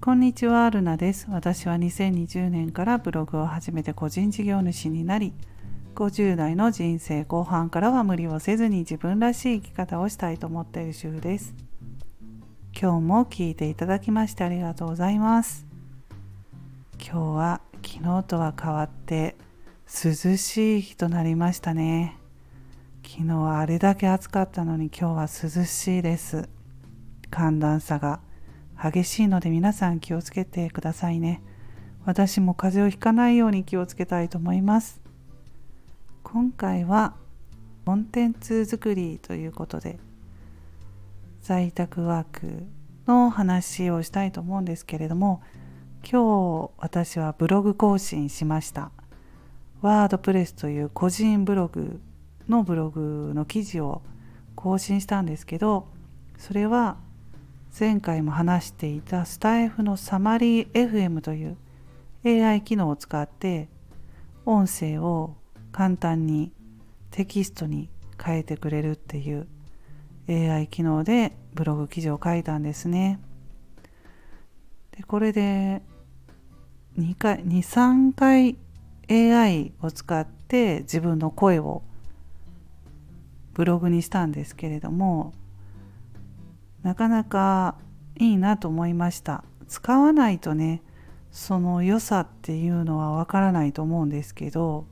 こんにちは、ルナです。私は2020年からブログを始めて個人事業主になり、50代の人生後半からは無理をせずに自分らしい生き方をしたいと思っている主婦です。今日も聞いていただきましてありがとうございます。今日は昨日とは変わって涼しい日となりましたね。昨日はあれだけ暑かったのに今日は涼しいです。寒暖差が激しいので皆さん気をつけてくださいね。私も風邪をひかないように気をつけたいと思います。今回はコンテンツ作りということで在宅ワークの話をしたいと思うんですけれども今日私はブログ更新しましたワードプレスという個人ブログのブログの記事を更新したんですけどそれは前回も話していたスタイフのサマリー FM という AI 機能を使って音声を簡単にテキストに変えてくれるっていう AI 機能でブログ記事を書いたんですね。でこれで2回23回 AI を使って自分の声をブログにしたんですけれどもなかなかいいなと思いました使わないとねその良さっていうのはわからないと思うんですけど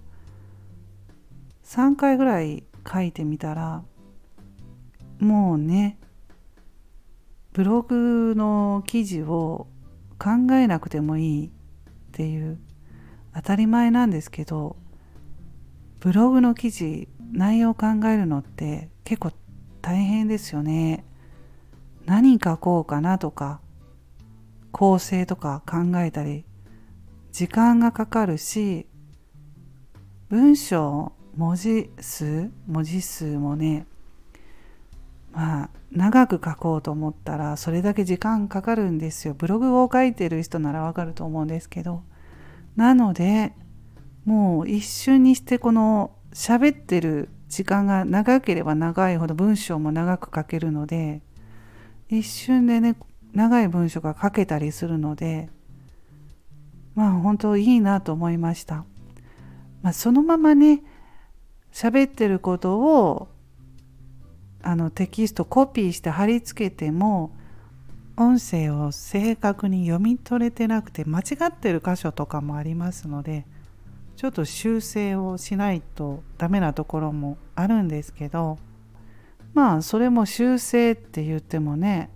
3回ぐらい書いてみたらもうねブログの記事を考えなくてもいいっていう当たり前なんですけどブログの記事内容を考えるのって結構大変ですよね。何書こうかなとか構成とか考えたり時間がかかるし文章文字数文字数もねまあ長く書こうと思ったらそれだけ時間かかるんですよ。ブログを書いてる人ならわかると思うんですけど。なのでもう一瞬にしてこの喋ってる時間が長ければ長いほど文章も長く書けるので一瞬でね長い文章が書けたりするのでまあ本当いいなと思いました。まあ、そのままね喋ってることをあのテキストコピーして貼り付けても音声を正確に読み取れてなくて間違ってる箇所とかもありますのでちょっと修正をしないとダメなところもあるんですけどまあそれも修正って言ってもね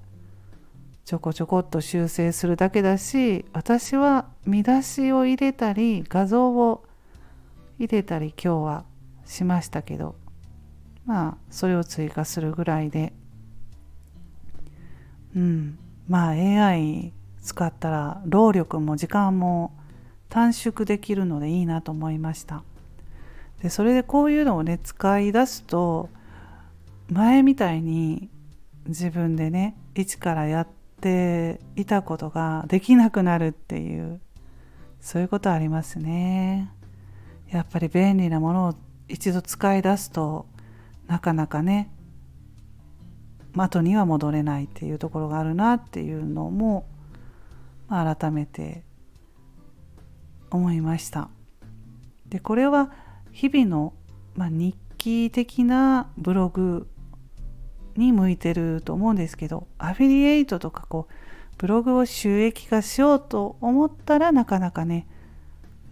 ちょこちょこっと修正するだけだし私は見出しを入れたり画像を入れたり今日はしましたけどまあそれを追加するぐらいで。うん。まあ AI 使ったら労力も時間も短縮できるのでいいなと思いました。でそれでこういうのをね使い出すと前みたいに自分でね一からやっていたことができなくなるっていうそういうことありますね。やっぱり便利なものを一度使い出すとなかなかね後には戻れないっていうところがあるなっていうのも、改めて思いました。でこれは日々の、まあ、日記的なブログに向いてると思うんですけどアフィリエイトとかこうブログを収益化しようと思ったらなかなかね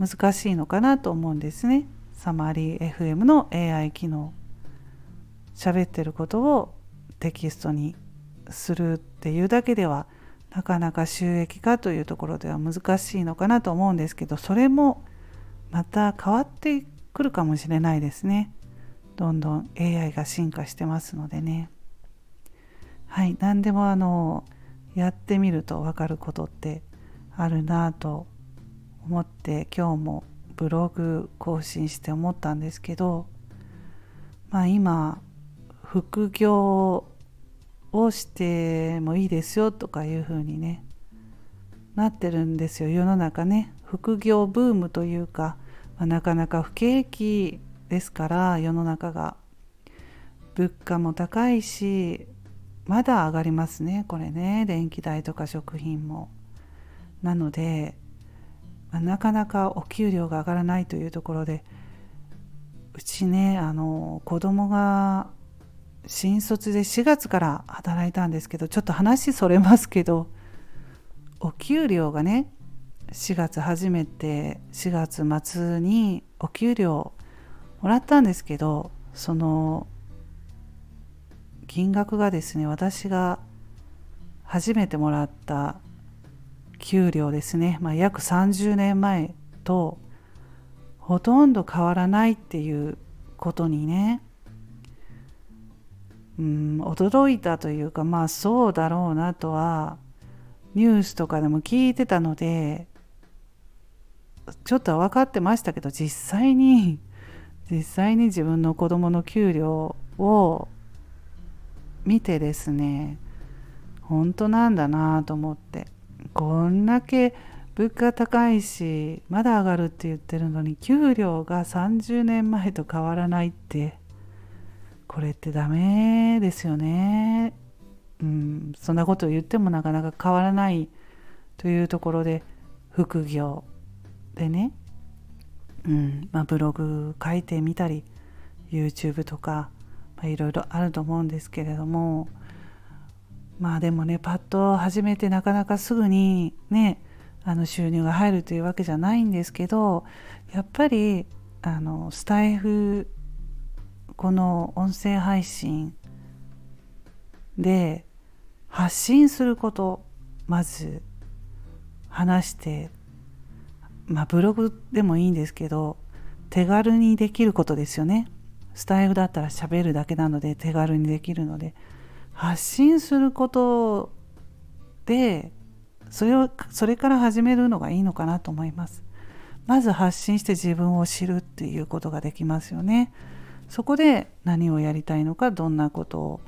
難しいのかなと思うんですね。サマリー FM の AI 機能喋ってることをテキストにするっていうだけではなかなか収益化というところでは難しいのかなと思うんですけどそれもまた変わってくるかもしれないですね。どんどん AI が進化してますのでね。はい何でもあのやってみると分かることってあるなと思って今日もブログ更新して思ったんですけどまあ今副業をしてもいいですよとかいうふうにねなってるんですよ。世の中ね副業ブームというか、まあ、なかなか不景気ですから世の中が。物価も高いしまだ上がりますね。これね。電気代とか食品も。なのでなかなかお給料が上がらないというところでうちねあの子供が新卒で4月から働いたんですけどちょっと話それますけどお給料がね4月初めて4月末にお給料もらったんですけどその金額がですね私が初めてもらった給料ですね、まあ、約30年前とほとんど変わらないっていうことにねうん驚いたというかまあそうだろうなとはニュースとかでも聞いてたのでちょっとは分かってましたけど実際に実際に自分の子供の給料を見てですね本当なんだなと思ってこんだけ物価高いしまだ上がるって言ってるのに給料が30年前と変わらないってこれってダメですよね。うん、そんなことを言ってもなかなか変わらないというところで副業でね、うんまあ、ブログ書いてみたり YouTube とか、まあ、いろいろあると思うんですけれどもまあでもねパッと始めてなかなかすぐにねあの収入が入るというわけじゃないんですけどやっぱりあのスタイフこの音声配信で発信することまず話してまあブログでもいいんですけど手軽にできることですよね。スタイフだったら喋るだけなので手軽にできるので発信することでそれをそれから始めるのがいいのかなと思います。まず発信して自分を知るっていうことができますよね。そこで何をやりたいのかどんなこと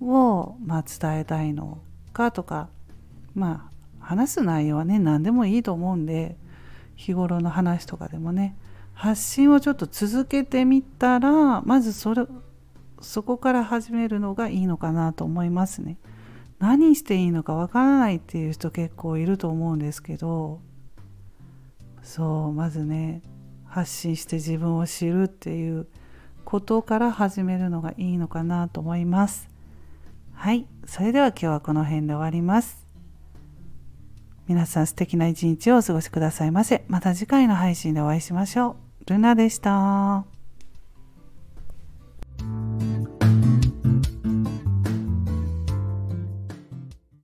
を、まあ、伝えたいのかとかまあ話す内容はね何でもいいと思うんで日頃の話とかでもね発信をちょっと続けてみたらまずそれそこから始めるのがいいのかなと思いますね。何していいのかわからないっていう人結構いると思うんですけどそうまずね発信して自分を知るっていうことから始めるのがいいのかなと思います。はい、それでは今日はこの辺で終わります。皆さん素敵な一日をお過ごしくださいませ。また次回の配信でお会いしましょう。ルナでした。